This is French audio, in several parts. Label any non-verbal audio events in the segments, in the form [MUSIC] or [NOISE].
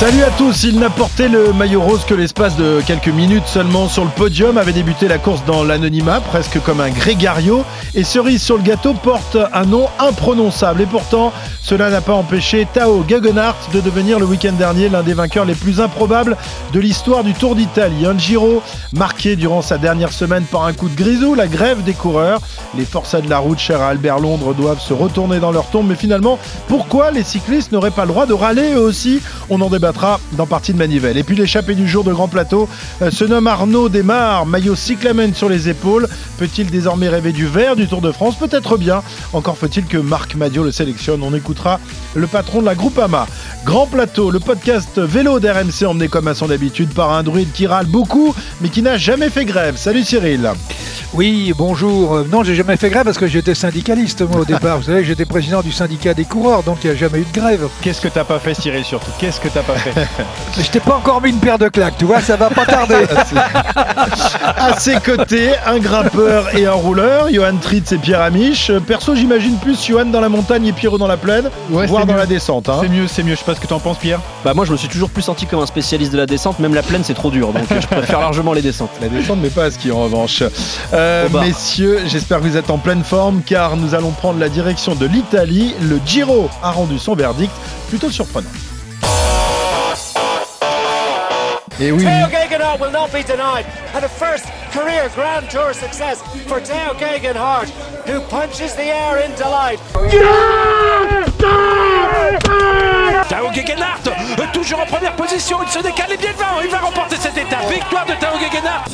Salut à tous, il n'a porté le maillot rose que l'espace de quelques minutes seulement sur le podium, avait débuté la course dans l'anonymat, presque comme un grégario, et cerise sur le gâteau porte un nom imprononçable. Et pourtant, cela n'a pas empêché Tao Gegenhardt de devenir le week-end dernier l'un des vainqueurs les plus improbables de l'histoire du Tour d'Italie. Un Giro marqué durant sa dernière semaine par un coup de grisou, la grève des coureurs. Les forçats de la route, chers à Albert Londres, doivent se retourner dans leur tombe. Mais finalement, pourquoi les cyclistes n'auraient pas le droit de râler eux aussi? On en dans Partie de Manivelle. Et puis l'échappée du jour de Grand Plateau euh, se nomme Arnaud Desmar, maillot cyclamen sur les épaules. Peut-il désormais rêver du vert du Tour de France? Peut-être bien. Encore faut-il que Marc Madio le sélectionne. On écoutera le patron de la Groupama. Grand Plateau, le podcast vélo d'RMC emmené comme à son habitude par un druide qui râle beaucoup mais qui n'a jamais fait grève. Salut Cyril. Oui, bonjour. Non, j'ai jamais fait grève parce que j'étais syndicaliste moi au départ. Vous savez, j'étais président du syndicat des coureurs, donc il n'y a jamais eu de grève. Qu'est-ce que t'as pas fait, Cyril, surtout? Qu'est-ce que t'as pas fait? [LAUGHS] Je t'ai pas encore mis une paire de claques, tu vois, ça va pas tarder. [LAUGHS] À ses côtés, un grimpeur et un rouleur, Johan Tritz et Pierre Amiche. Perso, j'imagine plus Johan dans la montagne et Pierrot dans la plaine, Ouais, voire dans mieux. la descente. hein. C'est mieux, c'est mieux. Je pas ce que t'en penses, Pierre. Bah moi je me suis toujours plus senti comme un spécialiste de la descente, même la plaine c'est trop dur, donc je préfère largement les descentes. La descente, mais pas à ski en revanche. Euh, messieurs, j'espère que vous êtes en pleine forme car nous allons prendre la direction de l'Italie. Le Giro a rendu son verdict plutôt surprenant. Et oui, Teo Gegenhardt will not be denied. And a first career Grand Tour success for Teo Gegenhardt, who punches the air in delight. Tao Gegenhardt, euh, toujours en première position, il se décale et bien devant, il va remporter cette étape. Victoire de Tao Gegenhardt.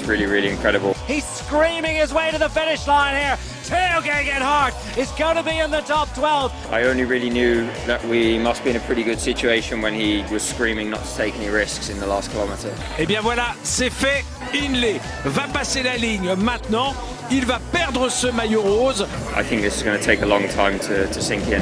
He's screaming his way to the finish line here. Teo Gegenhardt is going to be in the top 12. I only really knew that we must be in a pretty good situation when he was screaming not to take any risks in the last kilometre. Et bien voilà, c'est fait. Inley va passer la ligne maintenant. Il va perdre ce maillot rose. I think this is going to take a long time to, to sink in.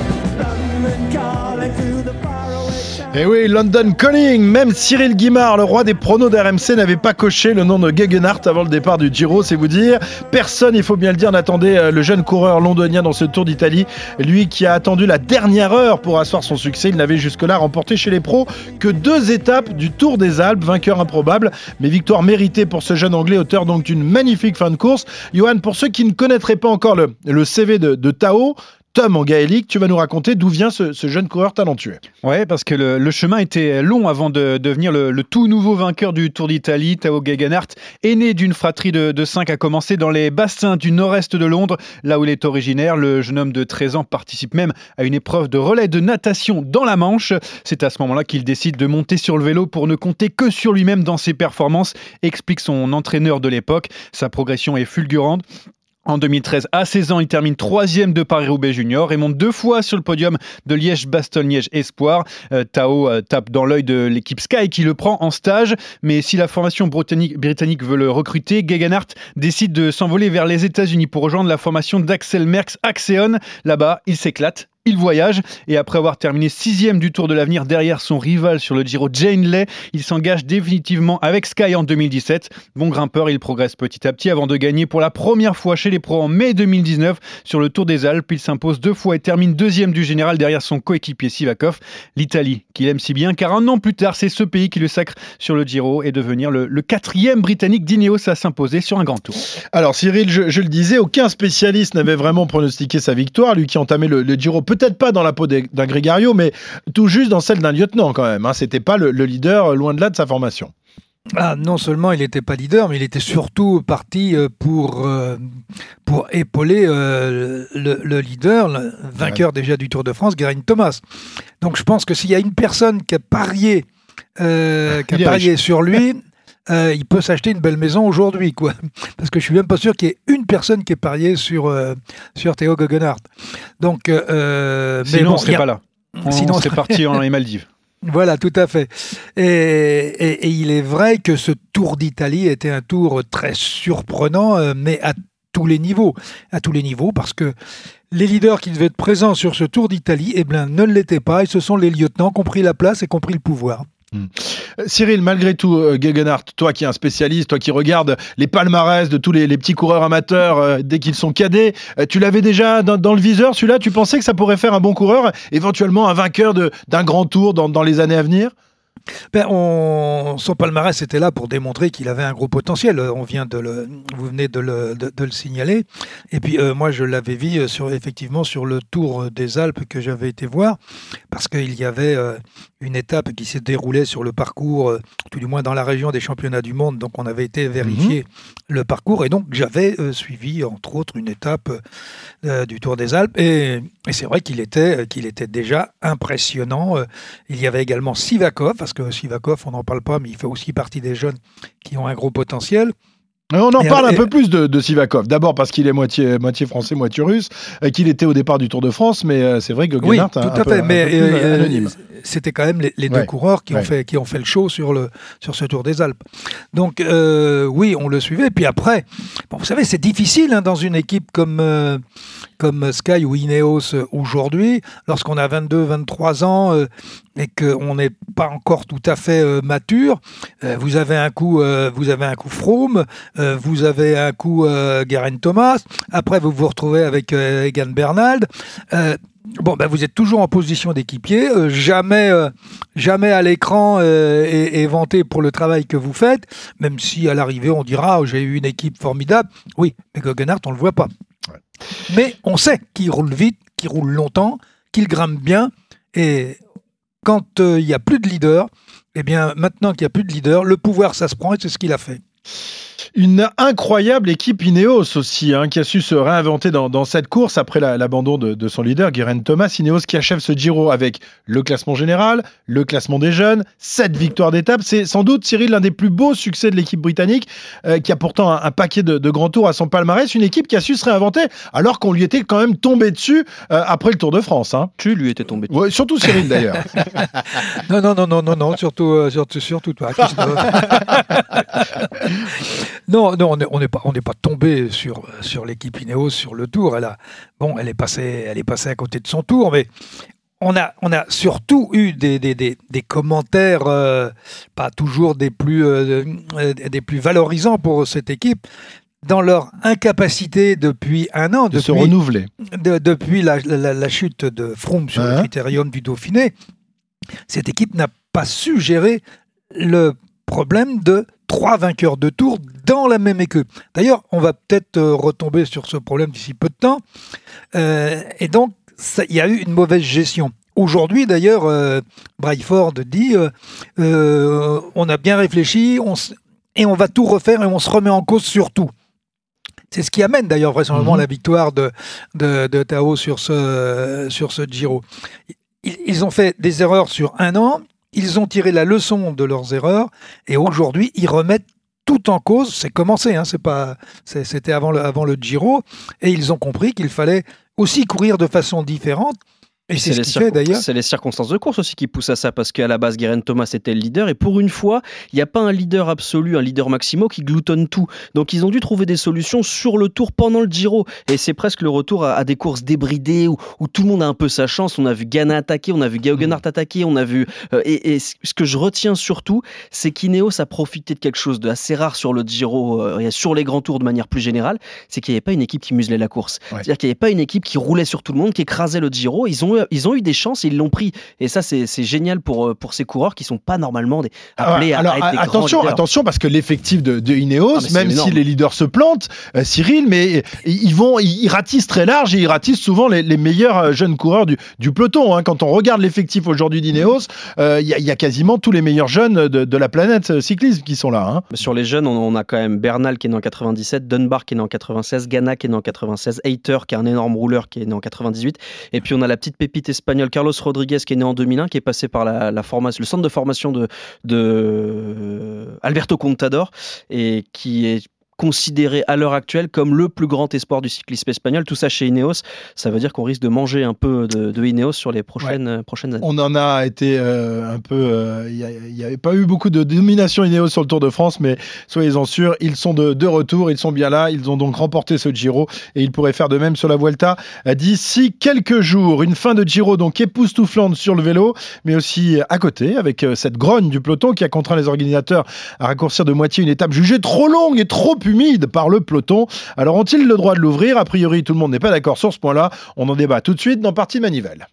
Et Eh oui, London Calling, même Cyril Guimard, le roi des pronos d'RMC, n'avait pas coché le nom de Gegenhardt avant le départ du Giro, c'est vous dire. Personne, il faut bien le dire, n'attendait euh, le jeune coureur londonien dans ce Tour d'Italie. Lui qui a attendu la dernière heure pour asseoir son succès, il n'avait jusque-là remporté chez les pros que deux étapes du Tour des Alpes, vainqueur improbable, mais victoire méritée pour ce jeune Anglais, auteur donc d'une magnifique fin de course. Johan, pour ceux qui ne connaîtraient pas encore le, CV de Tao, Tom en gaélique, tu vas nous raconter d'où vient ce, jeune coureur talentueux. Ouais, parce que le, chemin était long avant de devenir le, le tout nouveau vainqueur du Tour d'Italie. Tao Gegenhardt est né d'une fratrie de, de cinq, a commencé dans les bassins du nord-est de Londres, là où il est originaire. Le jeune homme de 13 ans participe même à une épreuve de relais de natation dans la Manche. C'est à ce moment-là qu'il décide de monter sur le vélo pour ne compter que sur lui-même dans ses performances, explique son entraîneur de l'époque. Sa progression est fulgurante. En 2013, à 16 ans, il termine troisième de Paris-Roubaix Junior et monte deux fois sur le podium de Liège-Bastogne-Liège Espoir. Euh, Tao euh, tape dans l'œil de l'équipe Sky qui le prend en stage. Mais si la formation britannique, britannique veut le recruter, Gegenhardt décide de s'envoler vers les États-Unis pour rejoindre la formation d'Axel Merckx Axeon. Là-bas, il s'éclate. Il voyage et après avoir terminé sixième du Tour de l'Avenir derrière son rival sur le Giro Jane Lay, il s'engage définitivement avec Sky en 2017. Bon grimpeur, il progresse petit à petit avant de gagner pour la première fois chez les pros en mai 2019 sur le Tour des Alpes. Il s'impose deux fois et termine deuxième du général derrière son coéquipier Sivakov. L'Italie, qu'il aime si bien car un an plus tard, c'est ce pays qui le sacre sur le Giro et devenir le, quatrième britannique d'Ineos à s'imposer sur un grand tour. Alors Cyril, je, je le disais, aucun spécialiste n'avait vraiment pronostiqué sa victoire, lui qui entamait le, le Giro, peut-être pas dans la peau d'un Grégario, mais tout juste dans celle d'un lieutenant quand même. Hein. C'était pas le, le leader, euh, loin de là de sa formation. Ah, non seulement il n'était pas leader, mais il était surtout parti euh, pour, euh, pour épauler euh, le, le leader, le vainqueur déjà du Tour de France, Geraint Thomas. Donc je pense que s'il y a une personne qui a parié, euh, qui a parié riche. sur lui, [LAUGHS] euh, il peut s'acheter une belle maison aujourd'hui, quoi. [LAUGHS] Parce que je suis même pas sûr qu'il y ait une personne qui ait parié sur, euh, sur Théo Guggenhardt. Donc, euh, mais Sinon, bon, on serait a- pas là. [LAUGHS] On Sinon, serait- parti en [LAUGHS] les Maldives. Voilà, tout à fait. Et, et- et il est vrai que ce Tour d'Italie était un tour très surprenant, mais à tous les niveaux. À tous les niveaux, parce que les leaders qui devaient être présents sur ce Tour d'Italie, eh bien, ne l'étaient pas, et ce sont les lieutenants qui ont pris la place et qui ont pris le pouvoir. Euh, Cyril, malgré tout, euh, Gegenhardt, toi qui es un spécialiste, toi qui regardes les palmarès de tous les, petits coureurs amateurs euh, dès qu'ils sont cadets, tu l'avais déjà dans, le viseur, celui-là, tu pensais que ça pourrait faire un bon coureur, éventuellement un vainqueur d'un grand tour dans, dans les années à venir? Ben, on, son palmarès était là pour démontrer qu'il avait un gros potentiel. Euh, On vient de le, vous venez de le, de, de le signaler. Et puis euh, moi, je l'avais vu euh, sur, effectivement sur le Tour des Alpes que j'avais été voir, parce qu'il y avait euh, une étape qui s'est déroulée sur le parcours, euh, tout du moins dans la région des championnats du monde. Donc on avait été vérifier le parcours, et donc j'avais suivi entre autres une étape du Tour des Alpes. Et, et c'est vrai qu'il était, qu'il était déjà impressionnant. Il y avait également Sivakov, parce que Sivakov, on n'en parle pas, mais il fait aussi partie des jeunes qui ont un gros potentiel. Euh, On en parle un peu plus de, de Sivakov. D'abord parce qu'il est moitié, moitié français, moitié russe, qu'il était au départ du Tour de France, mais euh, c'est vrai que Oui, tout un, à fait. Mais peu euh, c'était quand même les, les deux coureurs qui, Ouais. ont fait, qui ont fait le show sur, le, sur ce Tour des Alpes. Donc, euh, oui, on le suivait. Puis après, bon, vous savez, c'est difficile hein, dans une équipe comme, euh, comme Sky ou Ineos aujourd'hui, lorsqu'on a 22, 23 ans euh, et qu'on n'est pas encore tout à fait euh, mature. Euh, vous avez un coup, euh, vous avez un coup Froome, vous avez un coup Geraint Thomas. Après, vous vous retrouvez avec Egan Bernal. Euh, Bon, ben vous êtes toujours en position d'équipier, jamais, jamais à l'écran et, vanté pour le travail que vous faites, même si à l'arrivée on dira oh, j'ai eu une équipe formidable. Oui, mais Guggenhardt on le voit pas. Mais on sait qu'il roule vite, qu'il roule longtemps, qu'il grimpe bien, et quand euh, il y a plus de leader, eh bien maintenant qu'il y a plus de leader, le pouvoir ça se prend et c'est ce qu'il a fait. Une incroyable équipe Ineos aussi, hein, qui a su se réinventer dans, dans cette course après la- l'abandon de, de son leader, Geraint Thomas. Ineos qui achève ce Giro avec le classement général, le classement des jeunes, sept victoires d'étape. C'est sans doute, Cyril, l'un des plus beaux succès de l'équipe britannique, euh, qui a pourtant un, un paquet de, de grands tours à son palmarès. Une équipe qui a su se réinventer, alors qu'on lui était quand même tombé dessus euh, après le Tour de France. Hein. Tu lui étais tombé dessus. Ouais, surtout Cyril d'ailleurs. [LAUGHS] Non, non, non, non, non, non, surtout, euh, surtout, surtout toi, Christophe. [LAUGHS] non, non, on n'est pas, on n'est pas tombé sur, sur l'équipe Ineos sur le tour. Elle a, bon, elle est passée, elle est passée à côté de son tour, mais on a, on a surtout eu des, des, des, des commentaires, euh, pas toujours des plus, euh, euh, des plus valorisants pour cette équipe, dans leur incapacité depuis un an, de se renouveler. de- depuis la, la- la chute de Froome sur le critérium du Dauphiné, cette équipe n'a pas su gérer le problème de trois vainqueurs de tour dans la même équipe. D'ailleurs, on va peut-être euh, retomber sur ce problème d'ici peu de temps. Euh, et donc, il y a eu une mauvaise gestion. Aujourd'hui, d'ailleurs, euh, Bryford dit euh, on a bien réfléchi on et on va tout refaire et on se remet en cause sur tout. C'est ce qui amène d'ailleurs vraisemblablement Mhm. la victoire de, de, de Tao sur ce, sur ce Giro. Ils ont fait des erreurs sur un an, ils ont tiré la leçon de leurs erreurs et aujourd'hui ils remettent tout en cause. C'est commencé, hein, c'était avant le, avant le Giro et ils ont compris qu'il fallait aussi courir de façon différente. Et c'est ce les qui fait circon- d'ailleurs. c'est les circonstances de course aussi qui poussent à ça, parce qu'à la base, Geraint Thomas était le leader, et pour une fois, il n'y a pas un leader absolu, un leader maximo qui gloutonne tout. Donc ils ont dû trouver des solutions sur le tour pendant le Giro, et c'est presque le retour à, à des courses débridées où, où tout le monde a un peu sa chance. On a vu Ghana attaquer, on a vu Geoghegan attaquer, on a vu. euh, et, et ce que je retiens surtout, c'est qu'Ineos a profité de quelque chose de assez rare sur le Giro euh, et sur les grands tours de manière plus générale, c'est qu'il n'y avait pas une équipe qui muselait la course. Ouais. C'est-à-dire qu'il n'y avait pas une équipe qui roulait sur tout le monde, qui écrasait le Giro. Ils ont, ils ont eu des chances et ils l'ont pris. Et ça, c'est génial pour, euh, pour ces coureurs qui sont pas normalement des, appelés Ah, à- alors à, être des attention, attention parce que l'effectif de, de Ineos, Ah, même si les leaders se plantent, euh, Cyril, mais ils vont, ils ratissent très large et ils ratissent souvent les, les meilleurs euh, jeunes coureurs du, du peloton. hein. Quand on regarde l'effectif aujourd'hui d'Ineos, euh, il y, a- il y a quasiment tous les meilleurs jeunes de, de la planète cyclisme qui sont là. hein. Sur les jeunes, on, on a quand même Bernal qui est né en 97, Dunbar qui est né en 96, Ghana qui est né en 96, Hayter qui est un énorme rouleur qui est né en 98, et puis on a la petite pépite espagnole Carlos Rodriguez qui est né en 2001, qui est passé par la, formation, le centre de formation de Alberto Contador et qui est considéré à l'heure actuelle comme le plus grand espoir du cyclisme espagnol. Tout ça chez Ineos, ça veut dire qu'on risque de manger un peu de, de Ineos sur les prochaines, euh, prochaines années. On en a été euh, un peu. euh, Il n'y avait pas eu beaucoup de domination Ineos sur le Tour de France, mais soyez-en sûrs, ils sont de, de retour, ils sont bien là, ils ont donc remporté ce Giro et ils pourraient faire de même sur la Vuelta d'ici quelques jours. Une fin de Giro donc époustouflante sur le vélo, mais aussi à côté avec cette grogne du peloton qui a contraint les organisateurs à raccourcir de moitié une étape jugée trop longue et trop humide par le peloton. Alors ont-ils le droit de l'ouvrir? A priori, tout le monde n'est pas d'accord sur ce point-là. On en débat tout de suite dans Partie Manivelle.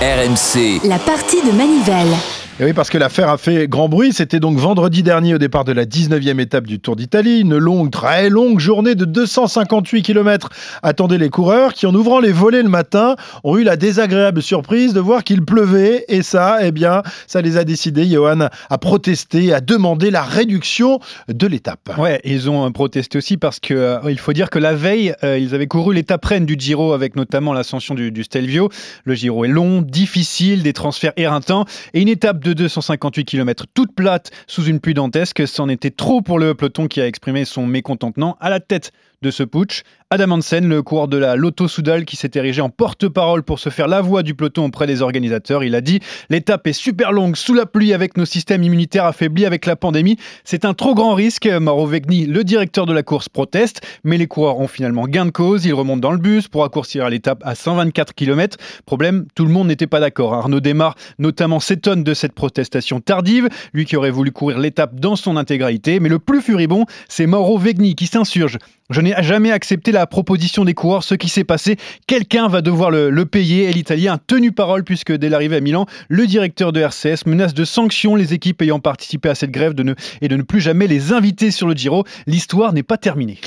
RMC, La partie de Manivelle. Et oui, parce que l'affaire a fait grand bruit. C'était donc vendredi dernier au départ de la 19e étape du Tour d'Italie. Une longue, très longue journée de 258 km attendait les coureurs qui, en ouvrant les volets le matin, ont eu la désagréable surprise de voir qu'il pleuvait. Et ça, eh bien, ça les a décidés, Johan, à protester, à demander la réduction de l'étape. Ouais, ils ont euh, protesté aussi parce que euh, il faut dire que la veille, euh, ils avaient couru l'étape reine du Giro avec notamment l'ascension du, du Stelvio. Le Giro est long, difficile, des transferts éreintants et une étape de 258 km toute plate sous une pluie dantesque. C'en était trop pour le peloton qui a exprimé son mécontentement à la tête de ce putsch. Adam Hansen, le coureur de la Lotto Soudal qui s'est érigé en porte-parole pour se faire la voix du peloton auprès des organisateurs. Il a dit L'étape est super longue sous la pluie avec nos systèmes immunitaires affaiblis avec la pandémie. C'est un trop grand risque. Mauro Vegni, le directeur de la course, proteste, mais les coureurs ont finalement gain de cause. Ils remontent dans le bus pour raccourcir l'étape à 124 km. Problème, tout le monde n'était pas d'accord. Arnaud Desmar, notamment, s'étonne de cette protestation tardive, lui qui aurait voulu courir l'étape dans son intégralité. Mais le plus furibond, c'est Mauro Vegni qui s'insurge. Je n'ai jamais accepté la proposition des coureurs. Ce qui s'est passé, quelqu'un va devoir le, le payer. Et l'Italien a tenu parole puisque dès l'arrivée à Milan, le directeur de RCS menace de sanctions les équipes ayant participé à cette grève de ne, et de ne plus jamais les inviter sur le Giro. L'histoire n'est pas terminée.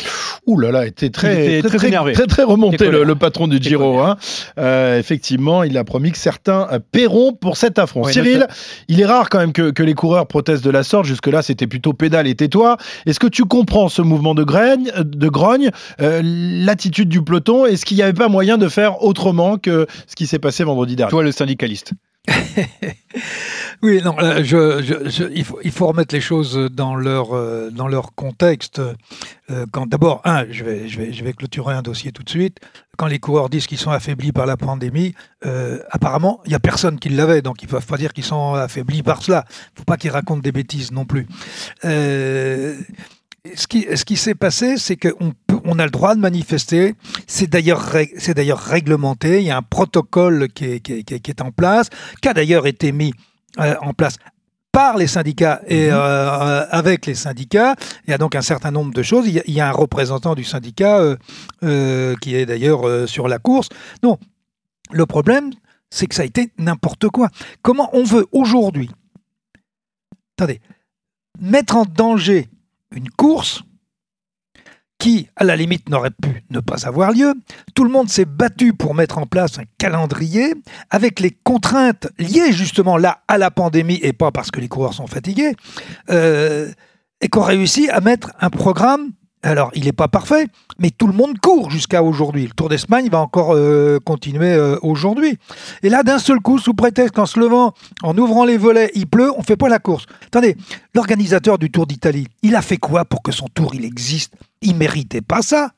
Ouh là là, était très, Il était très, très énervé. très, très remonté le, patron du Giro. hein. Euh, effectivement, il a promis que certains euh, paieront pour cet affront. Ouais, Cyril, il est rare quand même que, que les coureurs protestent de la sorte. Jusque-là, c'était plutôt pédale et tais-toi. Est-ce que tu comprends ce mouvement de, de grogne, euh, l'attitude du peloton Est-ce qu'il n'y avait pas moyen de faire autrement que ce qui s'est passé vendredi dernier? Toi, le syndicaliste. [LAUGHS] Oui, non, euh, je, je- je- il, faut, il faut remettre les choses dans leur, euh, dans leur contexte. Euh, quand d'abord, un, je vais, je, vais, je vais clôturer un dossier tout de suite. Quand les coureurs disent qu'ils sont affaiblis par la pandémie, euh, apparemment, il n'y a personne qui l'avait, donc ils ne peuvent pas dire qu'ils sont affaiblis par cela. Il ne faut pas qu'ils racontent des bêtises non plus. Ce qui, ce qui s'est passé, c'est qu'on on a le droit de manifester. C'est d'ailleurs ré- c'est d'ailleurs réglementé. Il y a un protocole qui est, qui est- qui en place, qui a d'ailleurs été mis euh, en place par les syndicats et euh, euh, avec les syndicats. Il y a donc un certain nombre de choses. Il y a, il y a un représentant du syndicat euh, euh, qui est d'ailleurs sur la course. Non, le problème, c'est que ça a été n'importe quoi. Comment on veut aujourd'hui, attendez, mettre en danger une course qui, à la limite, n'aurait pu ne pas avoir lieu. Tout le monde s'est battu pour mettre en place un calendrier avec les contraintes liées justement là à la pandémie et pas parce que les coureurs sont fatigués, euh, et qu'on réussit à mettre un programme. Alors, il n'est pas parfait, mais tout le monde court jusqu'à aujourd'hui. Le Tour d'Espagne va encore euh, continuer euh, aujourd'hui. Et là, d'un seul coup, sous prétexte qu'en se levant, en ouvrant les volets, il pleut, on fait pas la course. Attendez, l'organisateur du Tour d'Italie, il a fait quoi pour que son tour il existe? Il méritait pas ça.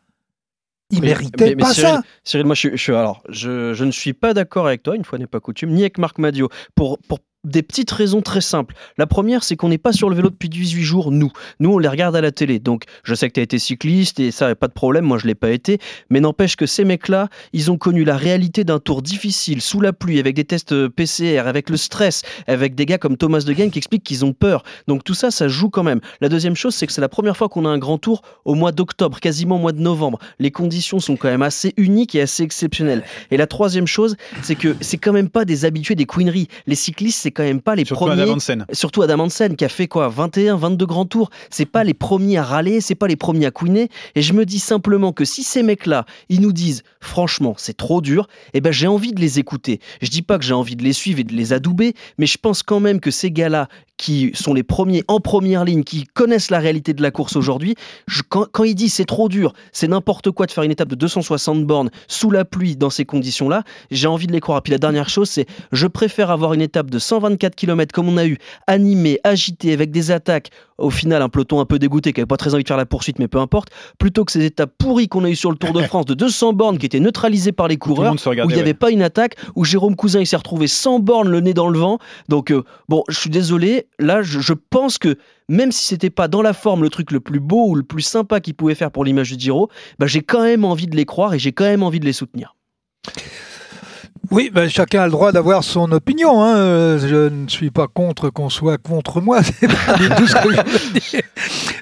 Il Mais- méritait mais- mais pas Cyril, ça. Cyril, moi, je, je- alors, je, je ne suis pas d'accord avec toi, une fois n'est pas coutume, ni avec Marc Madio, pour, pour des petites raisons très simples. La première, c'est qu'on n'est pas sur le vélo depuis 18 jours, nous. Nous, on les regarde à la télé. Donc, je sais que tu as été cycliste et ça, pas de problème, moi, je ne l'ai pas été. Mais n'empêche que ces mecs-là, ils ont connu la réalité d'un tour difficile, sous la pluie, avec des tests euh, PCR, avec le stress, avec des gars comme Thomas De Gain qui expliquent qu'ils ont peur. Donc, tout ça, ça joue quand même. La deuxième chose, c'est que c'est la première fois qu'on a un grand tour au mois d'octobre, quasiment au mois de novembre. Les conditions sont quand même assez uniques et assez exceptionnelles. Et la troisième chose, c'est que c'est quand même pas des habitués des queeneries. Les cyclistes, c'est quand même pas les Surtout premiers. Adam Hansen. Surtout Adam Hansen qui a fait quoi 21, 22 grands tours. C'est pas les premiers à râler, c'est pas les premiers à couiner. Et je me dis simplement que si ces mecs-là, ils nous disent franchement c'est trop dur, eh ben j'ai envie de les écouter. Je dis pas que j'ai envie de les suivre et de les adouber, mais je pense quand même que ces gars-là qui sont les premiers en première ligne, qui connaissent la réalité de la course aujourd'hui, quand, ils disent c'est trop dur, c'est n'importe quoi de faire une étape de 260 bornes sous la pluie dans ces conditions-là, j'ai envie de les croire. Puis la dernière chose, c'est je préfère avoir une étape de 124 km comme on a eu, animée, agitée, avec des attaques au final un peloton un peu dégoûté, qui n'avait pas très envie de faire la poursuite, mais peu importe, plutôt que ces étapes pourries qu'on a eu sur le Tour de [LAUGHS] France de 200 bornes qui étaient neutralisées par les coureurs, où il n'y avait pas une attaque, où Jérôme Cousin il s'est retrouvé sans bornes, le nez dans le vent. Donc euh, bon, je suis désolé, là je, je pense que même si c'était pas dans la forme le truc le plus beau ou le plus sympa qu'ils pouvaient faire pour l'image du Giro, bah, j'ai quand même envie de les croire et j'ai quand même envie de les soutenir. Oui, ben, chacun a le droit d'avoir son opinion. Hein. Je ne suis pas contre qu'on soit contre moi, [LAUGHS] pas tout ce que je veux dire.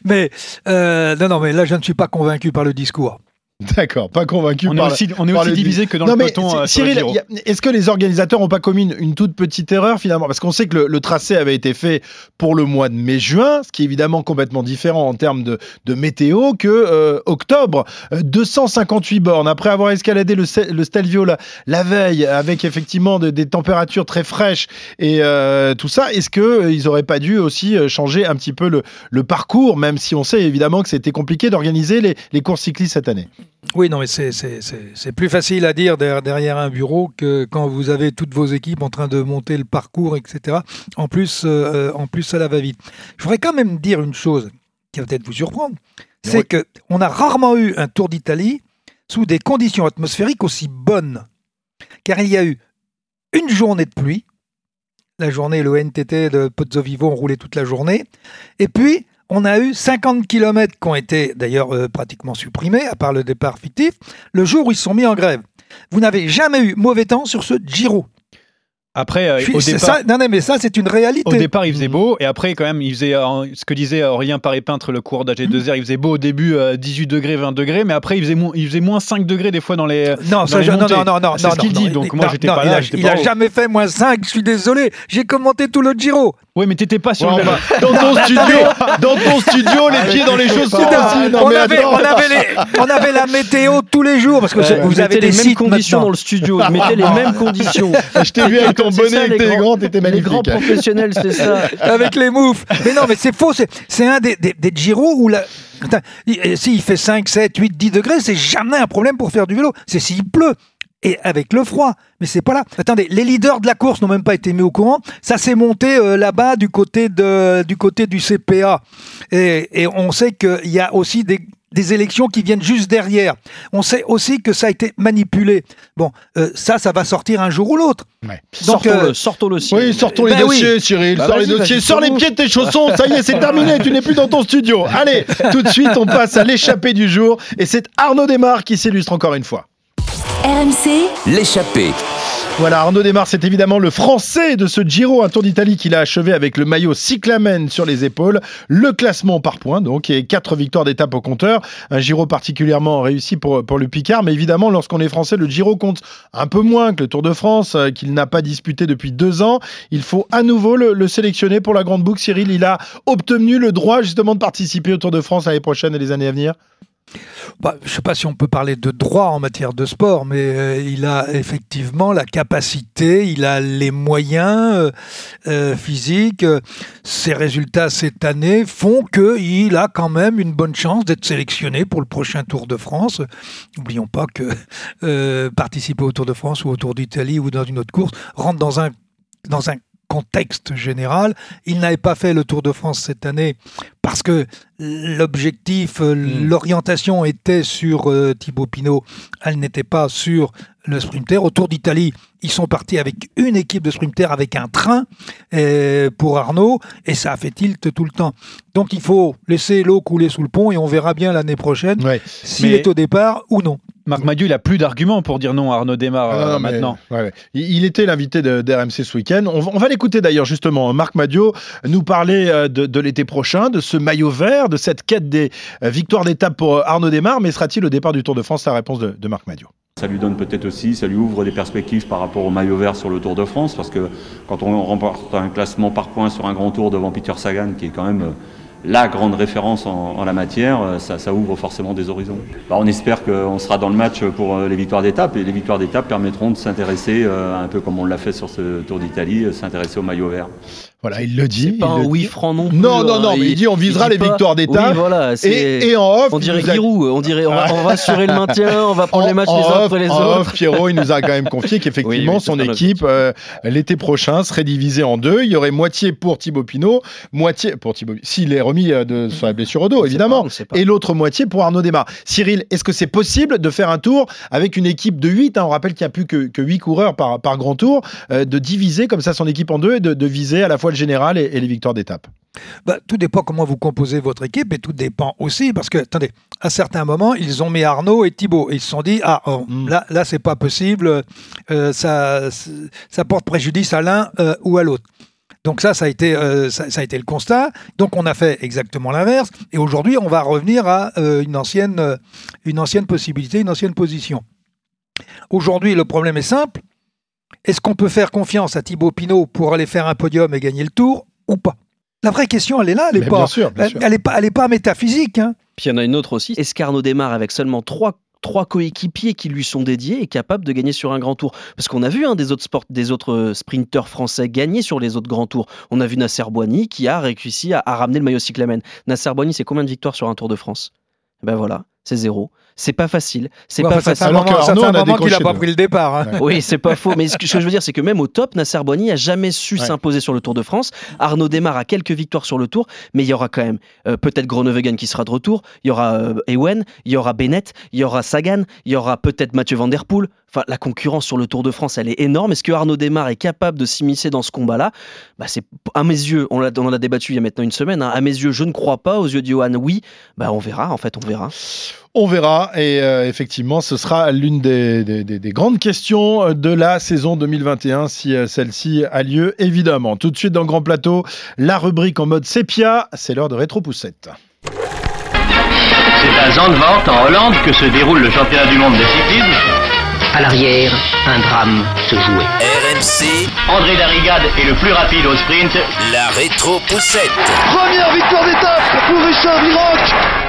Mais euh, non, non, mais là, je ne suis pas convaincu par le discours. [LAUGHS] D'accord, pas convaincu. On est par- aussi, on est aussi divisé que dans Non, le peloton. C- euh, Cyril, est-ce que les organisateurs n'ont pas commis une, une toute petite erreur finalement? Parce qu'on sait que le, le tracé avait été fait pour le mois de mai-juin, ce qui est évidemment complètement différent en termes de, de météo que euh, octobre. Euh, 258 bornes. Après avoir escaladé le, Stelvio la, la veille avec effectivement de- des températures très fraîches et euh, tout ça, est-ce qu'ils n'auraient pas dû aussi euh, changer un petit peu le, le parcours, même si on sait évidemment que c'était compliqué d'organiser les, les courses cyclistes cette année? Oui, non, mais c'est- c'est c'est- c'est plus facile à dire der- derrière un bureau que quand vous avez toutes vos équipes en train de monter le parcours, etc. En plus, euh, en plus ça la va-vite. Je voudrais quand même dire une chose qui va peut-être vous surprendre, c'est que on a rarement eu un Tour d'Italie sous des conditions atmosphériques aussi bonnes. Car il y a eu une journée de pluie, la journée, le NTT de Pozzo Vivo ont roulé toute la journée, et puis on a eu 50 km qui ont été d'ailleurs euh, pratiquement supprimés, à part le départ fictif, le jour où ils sont mis en grève. Vous n'avez jamais eu mauvais temps sur ce Giro. Après, euh, suis- au départ, ça, non, non, mais ça, c'est une réalité. Au départ, il faisait beau, et après, quand même, il faisait euh, ce que disait Aurélien Paré-Peintre, le coureur d'AG2R, il faisait beau au début, euh, 18 degrés, 20 degrés, mais après, il faisait, mo- il faisait moins 5 degrés des fois dans les. Non, dans ça, les je- non, non, non, non, C'est ce qu'il dit, non, donc moi, j'étais pas il là. a- Il pas a au- jamais fait moins 5, je suis désolé. J'ai commenté tout le Giro. Oui, mais t'étais pas sur Ouais, le. bah, dans ton [LAUGHS] studio, dans ton studio, les pieds dans les. Non, on, avait, la météo tous les jours parce que c'est- vous avez des les mêmes conditions dans le studio, vous mettez les [LAUGHS] mêmes conditions. [LAUGHS] Je t'ai vu avec ton bonnet ça, les intégrant, grands- t'étais Les grands magnifique. professionnels, c'est ça. [LAUGHS] avec les moufs. Mais non, mais c'est faux. C'est, c'est un des, des, des Giro où la. Attends, il- S'il fait 5, 7, 8, 10 degrés, c'est jamais un problème pour faire du vélo. C'est s'il pleut. Et avec le froid. Mais c'est pas là. Attendez, les leaders de la course n'ont même pas été mis au courant. Ça s'est monté euh, là-bas du côté, de, du côté du CPA. Et, et on sait qu'il y a aussi des, des élections qui viennent juste derrière. On sait aussi que ça a été manipulé. Bon, euh, ça, ça va sortir un jour ou l'autre. Ouais. Donc, Sortons-le, euh. Oui, sortons les Ben oui. dossiers, Cyril. Bah, sors les dossiers, sors les pieds de tes [LAUGHS] chaussons. Ça y est, c'est terminé. Tu n'es plus dans ton studio. [LAUGHS] Allez, tout de suite, on passe à l'échappée du jour. Et c'est Arnaud Desmar qui s'illustre encore une fois. RMC, L'échappée. Voilà, Arnaud Desmar, c'est évidemment le français de ce Giro, un Tour d'Italie qu'il a achevé avec le maillot cyclamen sur les épaules. Le classement par points, donc, et quatre victoires d'étape au compteur. Un Giro particulièrement réussi pour, pour le Picard. Mais évidemment, lorsqu'on est français, le Giro compte un peu moins que le Tour de France, euh, qu'il n'a pas disputé depuis deux ans. Il faut à nouveau le, le sélectionner pour la Grande Boucle. Cyril, il a obtenu le droit justement de participer au Tour de France l'année prochaine et les années à venir. Bah, je ne sais pas si on peut parler de droit en matière de sport, mais euh, il a effectivement la capacité, il a les moyens euh, euh, physiques. Ses résultats cette année font qu'il a quand même une bonne chance d'être sélectionné pour le prochain Tour de France. N'oublions pas que participer au Tour de France ou au Tour d'Italie ou dans une autre course rentre dans un, dans un contexte général. Il n'avait pas fait le Tour de France cette année parce que l'objectif, euh, l'orientation était sur euh, Thibaut Pinot, elle n'était pas sur le sprinter. Au Tour d'Italie, ils sont partis avec une équipe de sprinters, avec un train euh, pour Arnaud, et ça a fait tilt tout le temps. Donc il faut laisser l'eau couler sous le pont et on verra bien l'année prochaine Ouais. s'il Mais- est au départ ou non. Marc Madieu, il a plus d'arguments pour dire non à Arnaud Desmar Ah, euh, maintenant. ouais, ouais. Il était l'invité de- d'RMC ce week-end. On, va- on va l'écouter d'ailleurs justement. Marc Madio nous parlait de, de l'été prochain, de ce maillot vert, de cette quête des euh, victoires d'étape pour euh, Arnaud Desmar. Mais sera-t-il au départ du Tour de France? La réponse de, Marc Madio. Ça lui donne peut-être aussi, ça lui ouvre des perspectives par rapport au maillot vert sur le Tour de France, parce que quand on remporte un classement par points sur un grand tour devant Peter Sagan, qui est quand même euh, la grande référence en, la matière, ça, ouvre forcément des horizons. Bah, on espère qu'on sera dans le match pour les victoires d'étape, et les victoires d'étape permettront de s'intéresser, un peu comme on l'a fait sur ce Tour d'Italie, s'intéresser au maillot vert. Voilà, il le dit. C'est pas un oui dit. franc non plus. Non, non, hein. non, mais il dit on visera les pas- victoires d'État. Oui, voilà. Et, et en off, On dirait a- Giroud, on dirait on va, on va [LAUGHS] assurer le maintien, on va prendre En- les matchs les uns après les en autres. off, Pierrot, il nous a quand même confié qu'effectivement, Oui, oui, c'est son équipe, euh, l'été prochain, serait divisée en deux. Il y aurait moitié pour Thibaut Pinot, moitié pour Thibaut s'il est remis euh, de sa blessure au dos, évidemment. pas. Et l'autre moitié pour Arnaud Desmar. Cyril, est-ce que c'est possible de faire un tour avec une équipe de 8 On rappelle qu'il n'y a plus que, que 8 coureurs par, par grand tour, euh, de diviser comme ça son équipe en deux et de, de viser à la fois le général et, et les victoires d'étape. Bah, tout dépend comment vous composez votre équipe et tout dépend aussi parce que, attendez, à certains moments, ils ont mis Arnaud et Thibaut et ils se sont dit ah oh, Mm. là là c'est pas possible, euh, ça ça porte préjudice à l'un euh, ou à l'autre. Donc ça, ça a été euh, ça, ça a été le constat. Donc on a fait exactement l'inverse et aujourd'hui on va revenir à une ancienne une ancienne possibilité, une ancienne position. Aujourd'hui, le problème est simple. Est-ce qu'on peut faire confiance à Thibaut Pinot pour aller faire un podium et gagner le tour ou pas? La vraie question, elle est là, elle n'est pas, elle, est pas, elle est pas métaphysique. hein. Puis il y en a une autre aussi. Est-ce qu'Arnaud démarre avec seulement trois trois coéquipiers qui lui sont dédiés et capable de gagner sur un grand tour? Parce qu'on a vu hein, des autres sport, des autres euh, sprinteurs français gagner sur les autres grands tours. On a vu Nasser Boigny qui a réussi à, à ramener le maillot cyclamen. Nasser Boigny, c'est combien de victoires sur un Tour de France? Eh Ben voilà, c'est zéro. C'est pas facile. C'est Ouais, pas enfin, ça fait facile. Alors que ça Arnaud fait un en a moment qu'il n'a décroché pas pris le départ. hein. Oui, c'est pas [LAUGHS] faux. Mais ce que, ce que je veux dire, c'est que même au top, Nasser Boigny a jamais su Ouais. s'imposer sur le Tour de France. Arnaud démarre à quelques victoires sur le Tour, mais il y aura quand même euh, peut-être Groenewegen qui sera de retour. Il y aura euh, Ewen, il y aura Bennett, il y aura Sagan, il y aura peut-être Mathieu Van Der Poel. Enfin, la concurrence sur le Tour de France, elle est énorme. Est-ce que Arnaud démarre est capable de s'immiscer dans ce combat-là? Bah, c'est à mes yeux, on, l'a- on en a débattu il y a maintenant une semaine. hein. à mes yeux, je ne crois pas. Aux yeux de Johan, oui. Bah, on verra. En fait, on verra. On verra et euh, effectivement ce sera l'une des, des- des- des grandes questions de la saison 2021 si euh, celle-ci a lieu évidemment. Tout de suite dans le Grand Plateau, la rubrique en mode sépia, c'est l'heure de Rétro Poussette. C'est à Zandvoort, en Hollande, que se déroule le championnat du monde de cyclisme. À l'arrière, un drame se jouait. RMC, André Darrigade est le plus rapide au sprint. la rétro-poussette. Première victoire d'étape pour Richard Viroc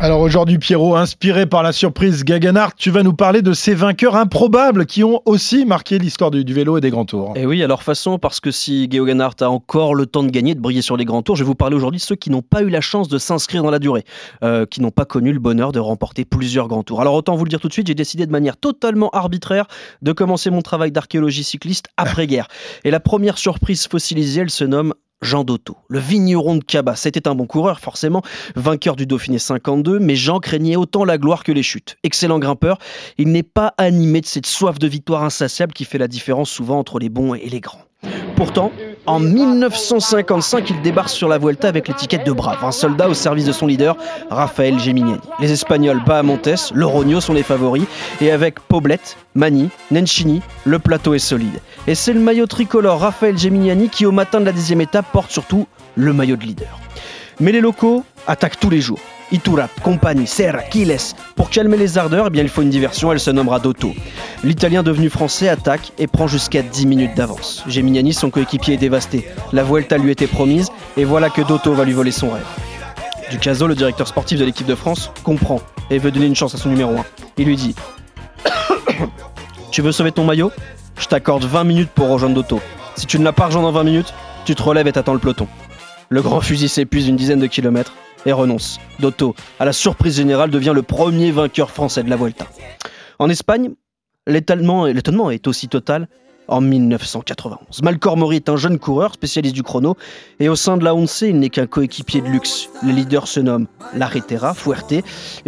Alors aujourd'hui Pierrot, inspiré par la surprise Gaganart, tu vas nous parler de ces vainqueurs improbables qui ont aussi marqué l'histoire du, vélo et des grands tours. Et oui, alors façon, parce que si Geoghan Hart a encore le temps de gagner, de briller sur les grands tours, je vais vous parler aujourd'hui de ceux qui n'ont pas eu la chance de s'inscrire dans la durée, euh, qui n'ont pas connu le bonheur de remporter plusieurs grands tours. Alors autant vous le dire tout de suite, j'ai décidé de manière totalement arbitraire de commencer mon travail d'archéologie cycliste après-guerre. Et la première surprise fossilisée, elle se nomme Jean Dotto, le vigneron de Cabas. C'était un bon coureur, forcément, vainqueur du Dauphiné 52, mais Jean craignait autant la gloire que les chutes. Excellent grimpeur, il n'est pas animé de cette soif de victoire insatiable qui fait la différence souvent entre les bons et les grands. Pourtant, en 1955, il débarque sur la Vuelta avec l'étiquette de brave, un soldat au service de son leader, Raphaël Gemignani. Les Espagnols Bahamontes, Lorogno sont les favoris, et avec Poblet, Mani, Nencini, le plateau est solide. Et c'est le maillot tricolore Raphaël Gemignani qui, au matin de la dixième étape, porte surtout le maillot de leader. Mais les locaux attaquent tous les jours. Itura, Compagnie, Serra, Quiles. Pour calmer les ardeurs, eh bien, il faut une diversion, elle se nommera Dotto. L'Italien devenu français attaque et prend jusqu'à 10 minutes d'avance. Gemignani, son coéquipier, est dévasté. La Vuelta lui était promise et voilà que Dotto va lui voler son rêve. Ducaso, le directeur sportif de l'équipe de France, comprend et veut donner une chance à son numéro 1. Il lui dit [COUGHS] Tu veux sauver ton maillot? Je t'accorde 20 minutes pour rejoindre Dotto. Si tu ne l'as pas rejoint dans 20 minutes, tu te relèves et t'attends le peloton. Le grand fusil s'épuise une dizaine de kilomètres et renonce. Dotto, à la surprise générale, devient le premier vainqueur français de la Vuelta. En Espagne, l'étonnement est aussi total en 1991. Malcor Mori est un jeune coureur spécialiste du chrono et au sein de la Once, il n'est qu'un coéquipier de luxe. Le leader se nomme Larretera, Fuerte,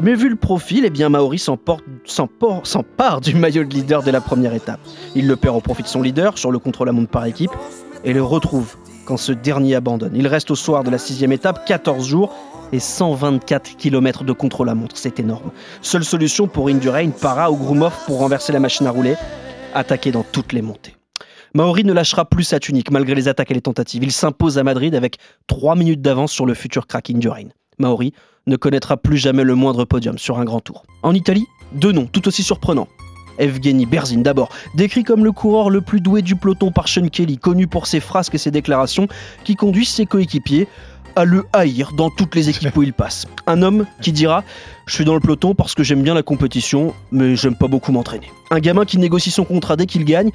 mais vu le profil, eh bien Maori s'empare du maillot de leader dès la première étape. Il le perd au profit de son leader sur le contre-la-montre par équipe et le retrouve quand ce dernier abandonne. Il reste au soir de la sixième étape 14 jours et 124 km de contre-la-montre. C'est énorme. Seule solution pour Indurain, Para ou Grumov pour renverser la machine à rouler, attaquer dans toutes les montées. Maori ne lâchera plus sa tunique malgré les attaques et les tentatives. Il s'impose à Madrid avec 3 minutes d'avance sur le futur crack Indurain. Maori ne connaîtra plus jamais le moindre podium sur un grand tour. En Italie, deux noms tout aussi surprenants. Evgeny Berzin d'abord, décrit comme le coureur le plus doué du peloton par Sean Kelly, connu pour ses frasques et ses déclarations qui conduisent ses coéquipiers à le haïr dans toutes les équipes où il passe. Un homme qui dira Je suis dans le peloton parce que j'aime bien la compétition, mais j'aime pas beaucoup m'entraîner. Un gamin qui négocie son contrat dès qu'il gagne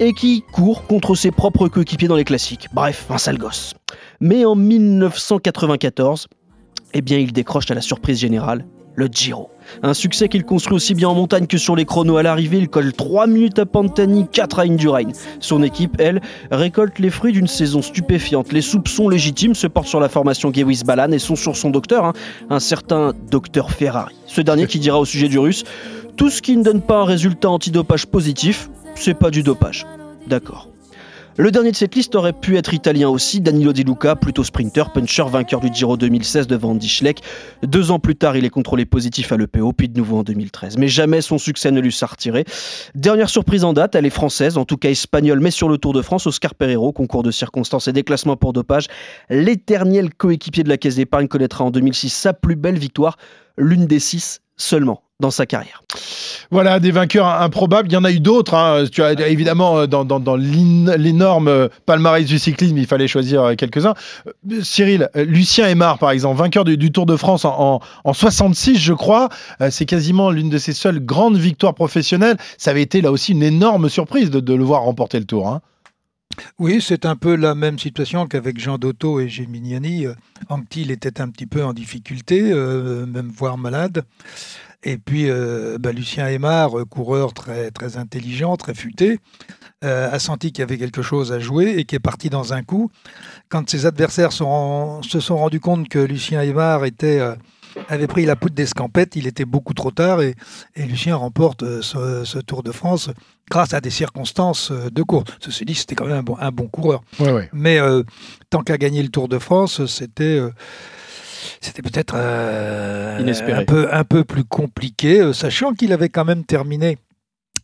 et qui court contre ses propres coéquipiers dans les classiques. Bref, un sale gosse. Mais en 1994, eh bien, il décroche à la surprise générale le Giro. Un succès qu'il construit aussi bien en montagne que sur les chronos. À l'arrivée, il colle 3 minutes à Pantani, 4 à Indurain. Son équipe, elle, récolte les fruits d'une saison stupéfiante. Les soupçons légitimes se portent sur la formation Gewis Balan et sont sur son docteur, hein, un certain docteur Ferrari. Ce dernier qui dira au sujet du russe Tout ce qui ne donne pas un résultat antidopage positif, c'est pas du dopage. D'accord. Le dernier de cette liste aurait pu être italien aussi, Danilo Di Luca, plutôt sprinter, puncher, vainqueur du Giro 2016 devant Andy Schleck. Deux ans plus tard, il est contrôlé positif à l'EPO, puis de nouveau en 2013. Mais jamais son succès ne lui s'est retiré. Dernière surprise en date, elle est française, en tout cas espagnole, mais sur le Tour de France, Oscar Pereiro, concours de circonstances et déclassement pour dopage. L'éternel coéquipier de la Caisse d'épargne connaîtra en 2006 sa plus belle victoire, l'une des six seulement dans sa carrière. Voilà, des vainqueurs improbables. Il y en a eu d'autres. Hein. Tu as évidemment euh, dans, dans, l'énorme euh, palmarès du cyclisme, il fallait choisir euh, quelques-uns. Cyril, Lucien Aymar, par exemple, vainqueur du, Tour de France en, en, 66, je crois. C'est quasiment l'une de ses seules grandes victoires professionnelles. Ça avait été là aussi une énorme surprise de, le voir remporter le Tour. Hein. Oui, c'est un peu la même situation qu'avec Jean Dotto et Geminiani. Anctil était un petit peu en difficulté, même voire malade. Et puis, euh, bah, Lucien Aymar, euh, coureur très, très intelligent, très futé, euh, a senti qu'il y avait quelque chose à jouer et qui est parti dans un coup. Quand ses adversaires se sont rendus compte que Lucien Aymar était, avait pris la poudre d'escampette, il était beaucoup trop tard et, Lucien remporte ce, Tour de France grâce à des circonstances de course. Ceci dit, c'était quand même un bon, un bon coureur. Mais tant qu'à gagner le Tour de France, c'était c'était peut-être euh, un, peu, un peu plus compliqué, euh, sachant qu'il avait quand même terminé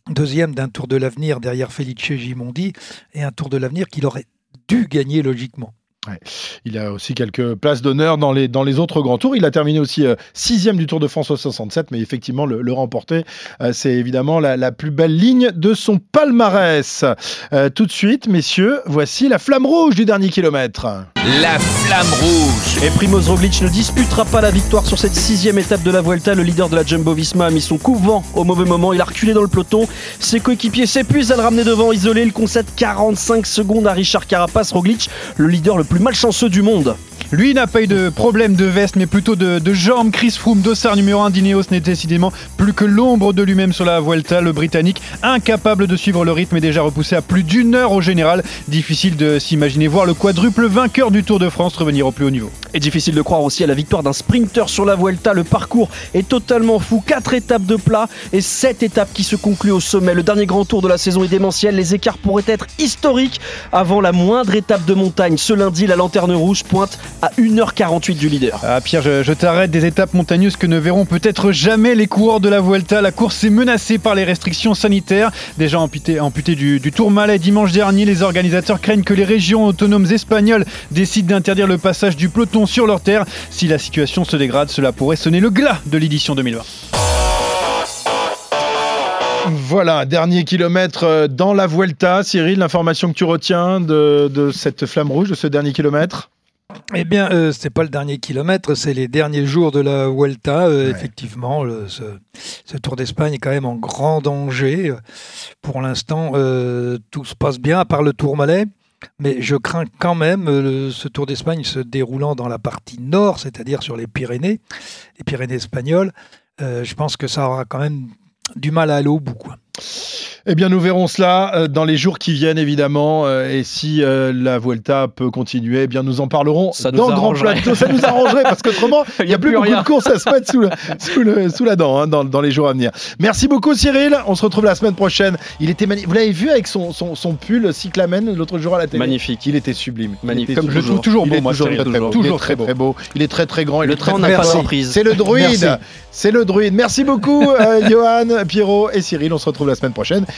deuxième d'un Tour de l'avenir derrière Felice Gimondi et un Tour de l'avenir qu'il aurait dû gagner logiquement. Il a aussi quelques places d'honneur dans les, dans les autres grands tours. Il a terminé aussi euh, sixième du Tour de France au 67, mais effectivement, le, remporter, euh, c'est évidemment la, plus belle ligne de son palmarès. Euh, tout de suite, messieurs, voici la flamme rouge du dernier kilomètre. La flamme rouge Et Primoz Roglic ne disputera pas la victoire sur cette sixième étape de la Vuelta. Le leader de la Jumbo-Visma a mis son coup-vent au mauvais moment. Il a reculé dans le peloton. Ses coéquipiers s'épuisent à le ramener devant, isolé. Il concède 45 secondes à Richard Carapace. Roglic, le leader le plus malchanceux du monde. Lui n'a pas eu de problème de veste, mais plutôt de, jambes. Chris Froome, dossard numéro 1 d'Ineos, n'est décidément plus que l'ombre de lui-même sur la Vuelta. Le Britannique, incapable de suivre le rythme, est déjà repoussé à plus d'une heure au général. Difficile de s'imaginer voir le quadruple vainqueur du Tour de France revenir au plus haut niveau. Et difficile de croire aussi à la victoire d'un sprinter sur la Vuelta. Le parcours est totalement fou. 4 étapes de plat et 7 étapes qui se concluent au sommet. Le dernier grand tour de la saison est démentiel. Les écarts pourraient être historiques avant la moindre étape de montagne. Ce lundi, la lanterne rouge pointe à 1h48 du leader. Ah Pierre, je, t'arrête des étapes montagneuses que ne verront peut-être jamais les coureurs de la Vuelta. La course est menacée par les restrictions sanitaires. Déjà amputée, amputée du, du Tour Malais dimanche dernier, les organisateurs craignent que les régions autonomes espagnoles décident d'interdire le passage du peloton sur leur terre. Si la situation se dégrade, cela pourrait sonner le glas de l'édition 2020. Voilà, dernier kilomètre euh, dans la Vuelta. Cyril, l'information que tu retiens de cette flamme rouge, de ce dernier kilomètre? Eh bien, euh, ce n'est pas le dernier kilomètre, c'est les derniers jours de la Vuelta. Euh, effectivement, ce, Tour d'Espagne est quand même en grand danger. Pour l'instant, euh, tout se passe bien, à part le Tour Malais. Mais je crains quand même ce Tour d'Espagne se déroulant dans la partie nord, c'est-à-dire sur les Pyrénées, les Pyrénées espagnoles. je pense que ça aura quand même du mal à aller au bout. Eh bien, nous verrons cela euh, dans les jours qui viennent, évidemment. Euh, et si euh, la Vuelta peut continuer, eh bien, nous en parlerons dans le Grand Plateau. Ça nous arrangerait parce qu'autrement, [LAUGHS] il n'y a, plus, beaucoup de courses à se mettre sous, la dent hein, dans, les jours à venir. Merci beaucoup, Cyril. On se retrouve la semaine prochaine. Il était. Vous l'avez vu avec son, son, pull cyclamen l'autre jour à la télé? Magnifique. Il était sublime. Magnifique. Comme je trouve toujours beau, moi, toujours, très, toujours. toujours très, très, beau. Il est très, très grand. Le temps n'a pas surprise. C'est le druide. C'est le druide. Merci beaucoup, [LAUGHS] Johan, Pierrot et Cyril. On se retrouve la semaine prochaine